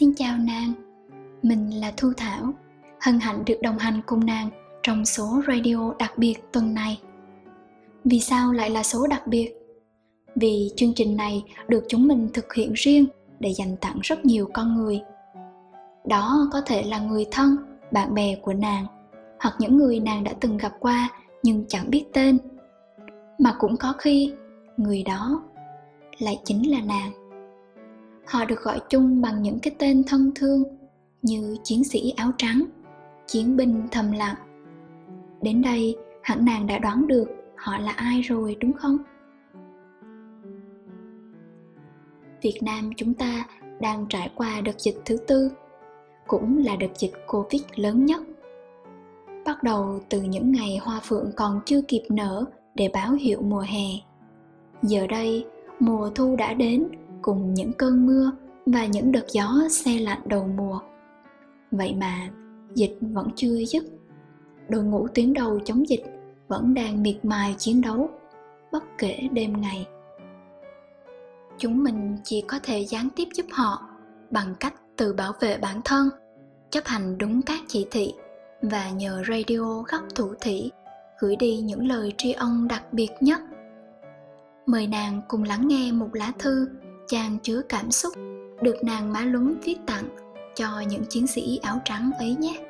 Xin chào nàng, mình là Thu Thảo, hân hạnh được đồng hành cùng nàng trong số radio đặc biệt tuần này. Vì sao lại là số đặc biệt? Vì chương trình này được chúng mình thực hiện riêng để dành tặng rất nhiều con người. Đó có thể là người thân, bạn bè của nàng, hoặc những người nàng đã từng gặp qua nhưng chẳng biết tên. Mà cũng có khi người đó lại chính là nàng họ được gọi chung bằng những cái tên thân thương như chiến sĩ áo trắng, chiến binh thầm lặng. Đến đây, hẳn nàng đã đoán được họ là ai rồi, đúng không? Việt nam chúng ta đang trải qua đợt dịch thứ tư, cũng là đợt dịch covid lớn nhất. Bắt đầu từ những ngày hoa phượng còn chưa kịp nở để báo hiệu mùa hè. Giờ đây, mùa thu đã đến cùng những cơn mưa và những đợt gió xe lạnh đầu mùa. Vậy mà, dịch vẫn chưa dứt. Đội ngũ tuyến đầu chống dịch vẫn đang miệt mài chiến đấu, bất kể đêm ngày. Chúng mình chỉ có thể gián tiếp giúp họ bằng cách tự bảo vệ bản thân, chấp hành đúng các chỉ thị và nhờ radio góc thủ thủy gửi đi những lời tri ân đặc biệt nhất. Mời nàng cùng lắng nghe một lá thư chan chứa cảm xúc được nàng má lúng viết tặng cho những chiến sĩ áo trắng ấy nhé.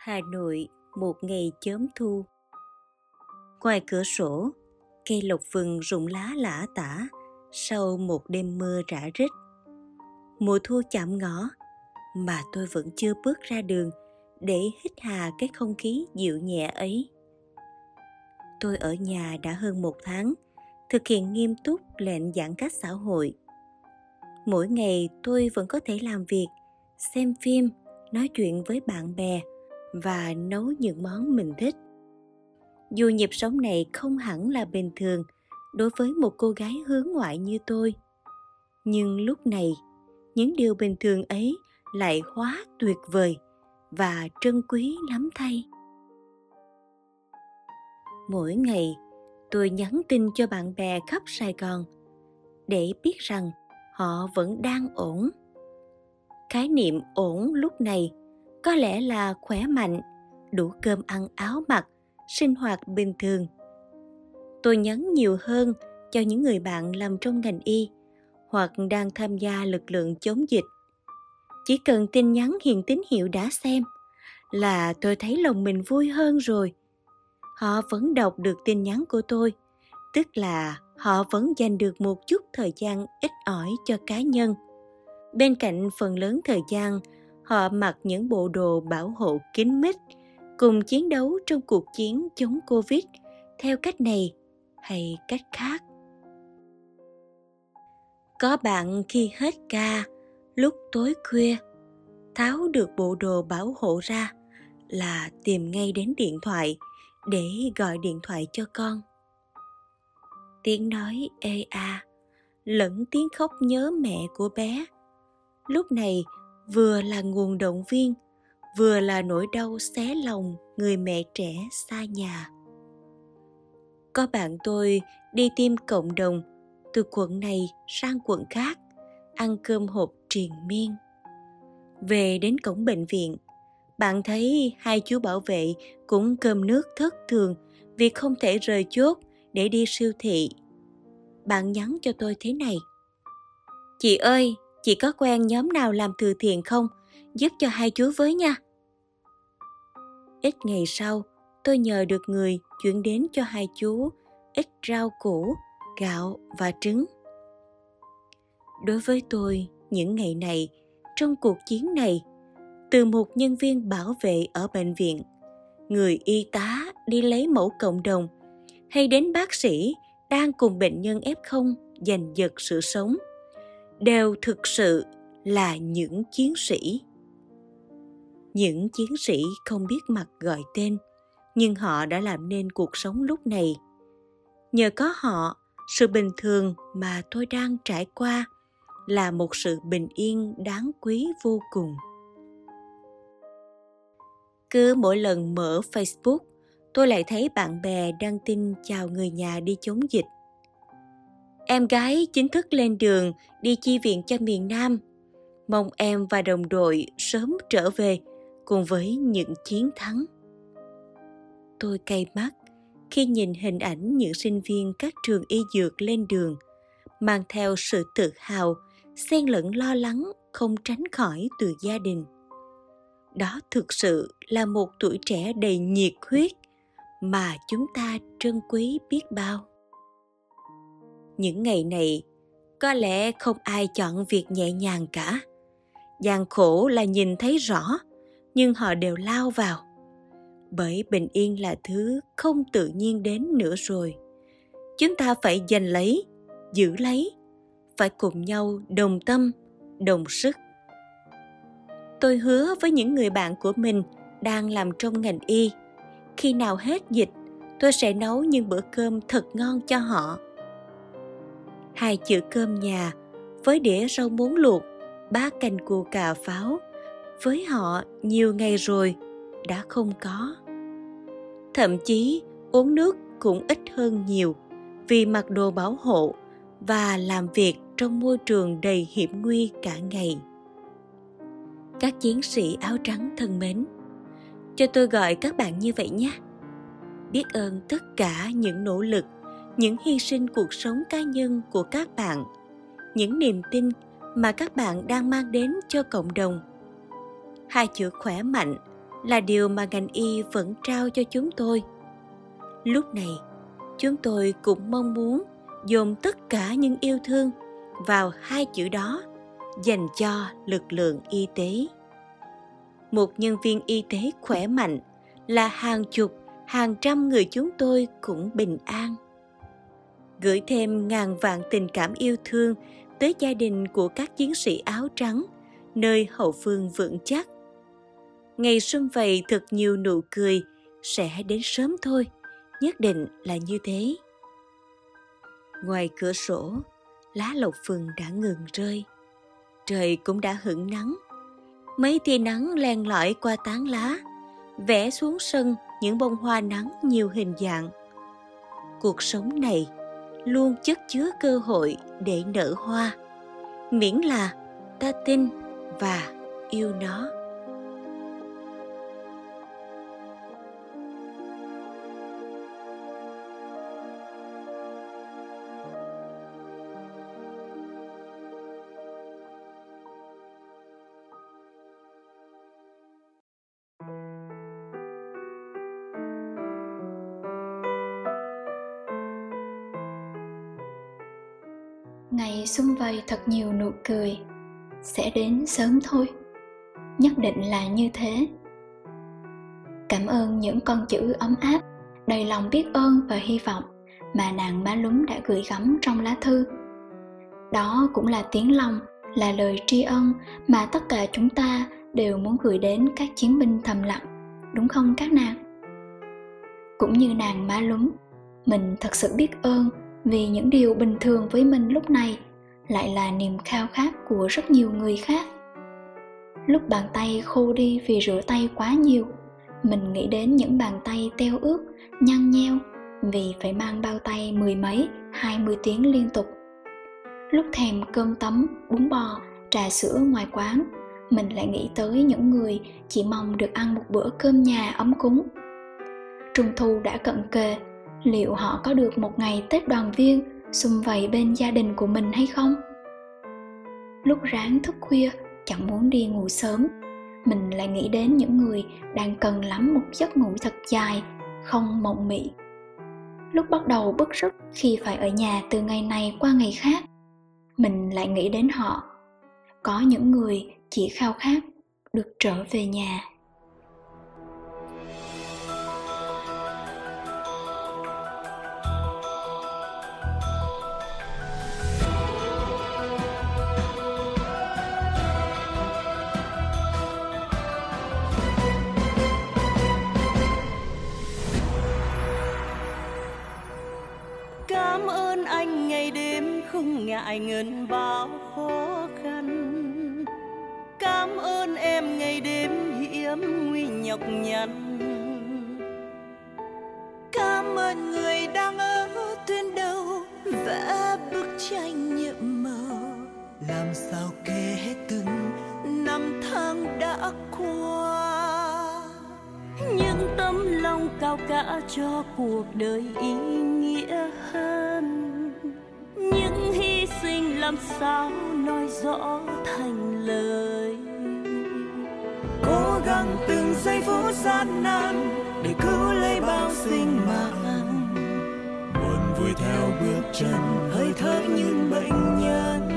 Hà Nội một ngày chớm thu. Ngoài cửa sổ, cây lộc vừng rụng lá lả tả sau một đêm mưa rã rít. Mùa thu chạm ngõ mà tôi vẫn chưa bước ra đường để hít hà cái không khí dịu nhẹ ấy. Tôi ở nhà đã hơn một tháng, thực hiện nghiêm túc lệnh giãn cách xã hội. Mỗi ngày tôi vẫn có thể làm việc, xem phim, nói chuyện với bạn bè và nấu những món mình thích. Dù nhịp sống này không hẳn là bình thường đối với một cô gái hướng ngoại như tôi, nhưng lúc này, những điều bình thường ấy lại hóa tuyệt vời và trân quý lắm thay. Mỗi ngày, tôi nhắn tin cho bạn bè khắp sài gòn để biết rằng họ vẫn đang ổn. Khái niệm ổn lúc này có lẽ là khỏe mạnh, đủ cơm ăn áo mặc, sinh hoạt bình thường. Tôi nhắn nhiều hơn cho những người bạn làm trong ngành y hoặc đang tham gia lực lượng chống dịch. Chỉ cần tin nhắn hiện tín hiệu đã xem là tôi thấy lòng mình vui hơn rồi. Họ vẫn đọc được tin nhắn của tôi, tức là họ vẫn dành được một chút thời gian ít ỏi cho cá nhân. Bên cạnh phần lớn thời gian họ mặc những bộ đồ bảo hộ kín mít, cùng chiến đấu trong cuộc chiến chống covid. Theo cách này hay cách khác? Có bạn khi hết ca, lúc tối khuya, tháo được bộ đồ bảo hộ ra là tìm ngay đến điện thoại để gọi điện thoại cho con. Tiếng nói ê a, lẫn tiếng khóc nhớ mẹ của bé. Lúc này vừa là nguồn động viên, vừa là nỗi đau xé lòng người mẹ trẻ xa nhà. Có bạn tôi đi tiêm cộng đồng từ quận này sang quận khác, ăn cơm hộp triền miên. Về đến cổng bệnh viện, bạn thấy hai chú bảo vệ cũng cơm nước thất thường vì không thể rời chốt để đi siêu thị. Bạn nhắn cho tôi thế này, chị ơi chị có quen nhóm nào làm từ thiện không? Giúp cho hai chú với nha. Ít ngày sau, tôi nhờ được người chuyển đến cho hai chú ít rau củ, gạo và trứng. Đối với tôi, những ngày này, trong cuộc chiến này, từ một nhân viên bảo vệ ở bệnh viện, người y tá đi lấy mẫu cộng đồng, hay đến bác sĩ đang cùng bệnh nhân F0 giành giật sự sống – đều thực sự là những chiến sĩ. Những chiến sĩ không biết mặt gọi tên, nhưng họ đã làm nên cuộc sống lúc này. Nhờ có họ, sự bình thường mà tôi đang trải qua là một sự bình yên đáng quý vô cùng. Cứ mỗi lần mở facebook, tôi lại thấy bạn bè đăng tin chào người nhà đi chống dịch em gái chính thức lên đường đi chi viện cho miền nam. Mong em và đồng đội sớm trở về cùng với những chiến thắng. Tôi cay mắt khi nhìn hình ảnh những sinh viên các trường y dược lên đường, mang theo sự tự hào, xen lẫn lo lắng không tránh khỏi từ gia đình. Đó thực sự là một tuổi trẻ đầy nhiệt huyết mà chúng ta trân quý biết bao những ngày này, có lẽ không ai chọn việc nhẹ nhàng cả. Gian khổ là nhìn thấy rõ, nhưng họ đều lao vào. Bởi bình yên là thứ không tự nhiên đến nữa rồi. Chúng ta phải giành lấy, giữ lấy, phải cùng nhau đồng tâm, đồng sức. Tôi hứa với những người bạn của mình đang làm trong ngành y, khi nào hết dịch, tôi sẽ nấu những bữa cơm thật ngon cho họ hai chữ cơm nhà với đĩa rau muống luộc ba cành cua cà pháo. Với họ, nhiều ngày rồi đã không có. Thậm chí, uống nước cũng ít hơn nhiều vì mặc đồ bảo hộ và làm việc trong môi trường đầy hiểm nguy cả ngày. Các chiến sĩ áo trắng thân mến, cho tôi gọi các bạn như vậy nhé. Biết ơn tất cả những nỗ lực những hy sinh cuộc sống cá nhân của các bạn, những niềm tin mà các bạn đang mang đến cho cộng đồng. Hai chữ khỏe mạnh là điều mà ngành y vẫn trao cho chúng tôi. Lúc này, chúng tôi cũng mong muốn dồn tất cả những yêu thương vào hai chữ đó dành cho lực lượng y tế. Một nhân viên y tế khỏe mạnh là hàng chục, hàng trăm người chúng tôi cũng bình an gửi thêm ngàn vạn tình cảm yêu thương tới gia đình của các chiến sĩ áo trắng, nơi hậu phương vững chắc. Ngày xuân vầy thật nhiều nụ cười, sẽ đến sớm thôi, nhất định là như thế. Ngoài cửa sổ, lá lộc phừng đã ngừng rơi. Trời cũng đã hửng nắng. Mấy tia nắng len lỏi qua tán lá, vẽ xuống sân những bông hoa nắng nhiều hình dạng. Cuộc sống này luôn chất chứa cơ hội để nở hoa. Miễn là ta tin và yêu nó. Ngày xung vầy thật nhiều nụ cười. Sẽ đến sớm thôi. Nhất định là như thế. Cảm ơn những con chữ ấm áp, đầy lòng biết ơn và hy vọng mà nàng má lúng đã gửi gắm trong lá thư. Đó cũng là tiếng lòng, là lời tri ân mà tất cả chúng ta đều muốn gửi đến các chiến binh thầm lặng, đúng không các nàng? Cũng như nàng má lúng, mình thật sự biết ơn vì những điều bình thường với mình lúc này lại là niềm khao khát của rất nhiều người khác. Lúc bàn tay khô đi vì rửa tay quá nhiều, mình nghĩ đến những bàn tay teo ướt, nhăn nheo vì phải mang bao tay mười mấy, hai mươi tiếng liên tục. Lúc thèm cơm tấm, bún bò, trà sữa ngoài quán, mình lại nghĩ tới những người chỉ mong được ăn một bữa cơm nhà ấm cúng. Trung thu đã cận kề liệu họ có được một ngày tết đoàn viên xung vầy bên gia đình của mình hay không? Lúc ráng thức khuya, chẳng muốn đi ngủ sớm, mình lại nghĩ đến những người đang cần lắm một giấc ngủ thật dài, không mộng mị. Lúc bắt đầu bức rứt khi phải ở nhà từ ngày này qua ngày khác, mình lại nghĩ đến họ. Có những người chỉ khao khát được trở về nhà. Ngại ngần bao khó khăn. Cảm ơn em ngày đêm hiếm nguy nhọc nhằn. Cảm ơn người đang ở tuyến đầu vẽ bức tranh nhiệm màu. Làm sao kể hết từng năm tháng đã qua. Những tấm lòng cao cả cho cuộc đời ý nghĩa hơn làm sao nói rõ thành lời. Cố gắng từng giây phút gian nan để cứu lấy bao sinh mạng. Buồn vui theo bước chân, hơi thở những bệnh nhân.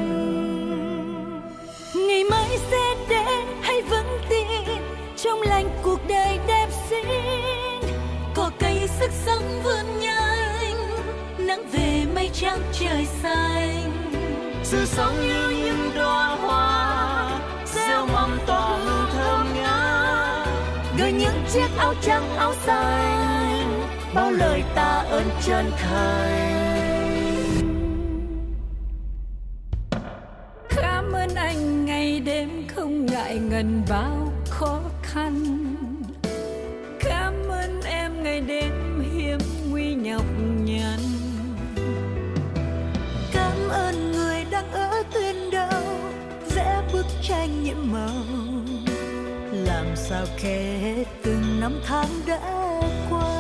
Ngày mai sẽ đến hay vẫn tin, trong lành cuộc đời đẹp xinh. Có cây sức sống vươn nhanh, nắng về mây trắng trời xanh sự sống như những đóa hoa. Gieo mầm tỏa hương thơm ngát. Gửi những chiếc áo trắng, áo xanh. Bao lời ta ơn chân thành. Cảm ơn anh, ngày đêm không ngại ngần bao khó khăn. Sao kể từng năm tháng đã qua.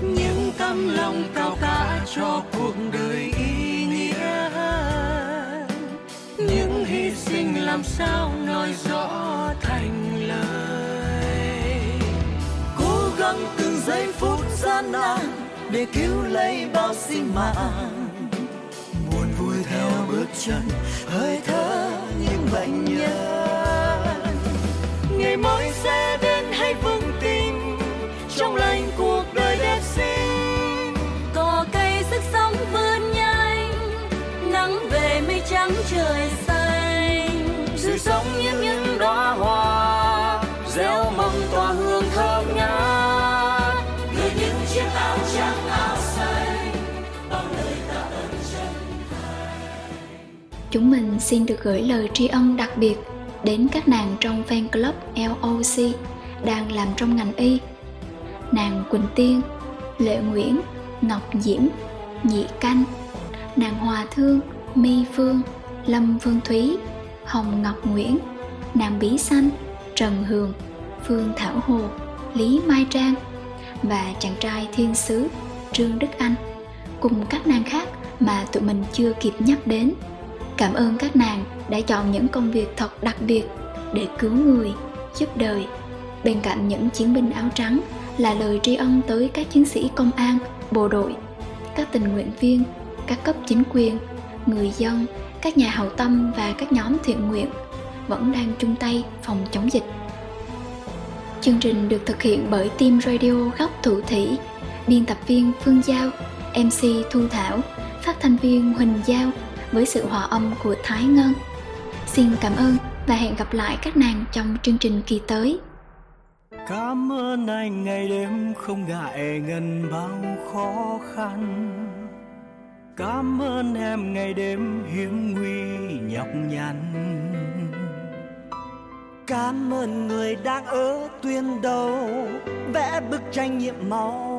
Những tấm lòng cao cả cho cuộc đời ý nghĩa. Những hy sinh làm sao nói rõ thành lời. Cố gắng từng giây phút gian nan để cứu lấy bao sinh mạng. Buồn vui theo bước chân hơi thở những bệnh nhân ngày mới sẽ đến hay vững tin, trong lành cuộc đời đẹp xinh. Có cây sức sống vươn nhanh, nắng về mây trắng trời xanh. Sự sống như những đóa hoa, gieo mầm tỏa hương thơm ngát. Người những chiếc áo trắng áo xanh, bao lời tạ ơn chân Chúng mình xin được gửi lời tri ân đặc biệt đến các nàng trong fan club LOC đang làm trong ngành y. Nàng Quỳnh Tiên, Lệ Nguyễn, Ngọc Diễm, Nhị Canh, nàng Hòa Thương, My Phương, Lâm Phương Thúy, Hồng Ngọc Nguyễn, nàng Bí Xanh, Trần Hường, Phương Thảo Hồ, Lý Mai Trang và chàng trai thiên sứ Trương Đức Anh cùng các nàng khác mà tụi mình chưa kịp nhắc đến. Cảm ơn các nàng đã chọn những công việc thật đặc biệt để cứu người, giúp đời. Bên cạnh những chiến binh áo trắng là lời tri ân tới các chiến sĩ công an, bộ đội, các tình nguyện viên, các cấp chính quyền, người dân, các nhà hảo tâm và các nhóm thiện nguyện vẫn đang chung tay phòng chống dịch. Chương trình được thực hiện bởi team radio góc thủ thủy, biên tập viên Phương Giao, MC Thu Thảo, phát thanh viên Huỳnh Giao với sự hòa âm của Thái Ngân. Xin cảm ơn và hẹn gặp lại các nàng trong chương trình kỳ tới. Cảm ơn anh, ngày đêm không ngại ngần bao khó khăn Cảm ơn em, ngày đêm hiếm nguy nhọc nhằn Cảm ơn người đang ở tuyến đầu, Vẽ bức tranh nhiệm màu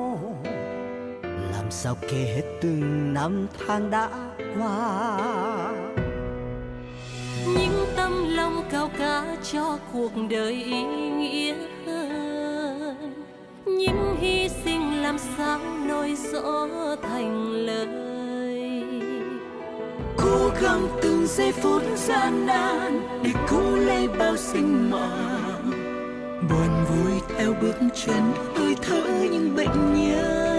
sao kể hết từng năm tháng đã qua những tấm lòng cao cả cho cuộc đời ý nghĩa hơn. Những hy sinh làm sao nói rõ thành lời. Cố gắng từng giây phút gian nan để cứu lấy bao sinh mạng. Buồn vui theo bước chân hơi thở những bệnh nhân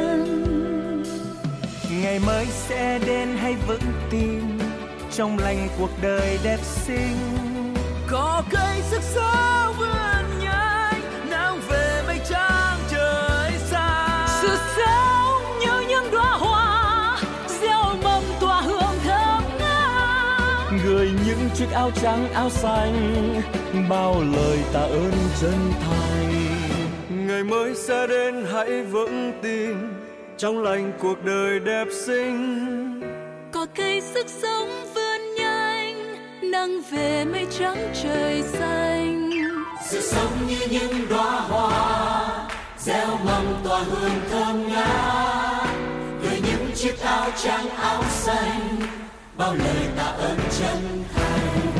ngày mới sẽ đến hay vẫn tin trong lành cuộc đời đẹp xinh. Có cây sức sống vươn nhanh nắng về mây trắng trời xa sự sống như những đóa hoa gieo mầm tỏa hương thơm ngát. Gửi những chiếc áo trắng áo xanh bao lời tạ ơn chân thành. Ngày mới sẽ đến hãy vững tin trong lành cuộc đời đẹp xinh. Có cây sức sống vươn nhanh nắng về mây trắng trời xanh. Sự sống như những đóa hoa gieo mầm tỏa hương thơm ngát. Gửi những chiếc áo trắng áo xanh bao lời tạ ơn chân thành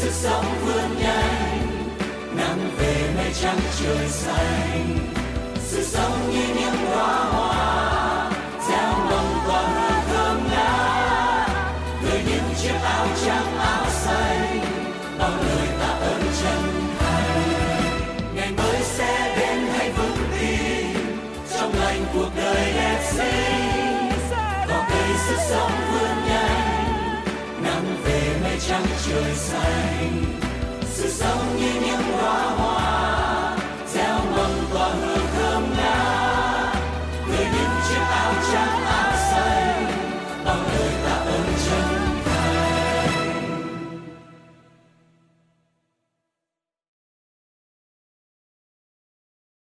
sức sống vươn nhanh nắng về mây trắng trời xanh. Sự sống như những đóa hoa gieo mầm tỏa hương thơm ngát. Người những chiếc áo trắng áo xanh, bao lời tạ ơn chân thành. Ngày mới sẽ đến, hãy vững tin. Trong lành cuộc đời đẹp xinh, có cây sức sống vươn nắng trời xanh sự sống như những đóa hoa gieo mầm tỏa hương thơm ngát người những chiếc áo trắng áo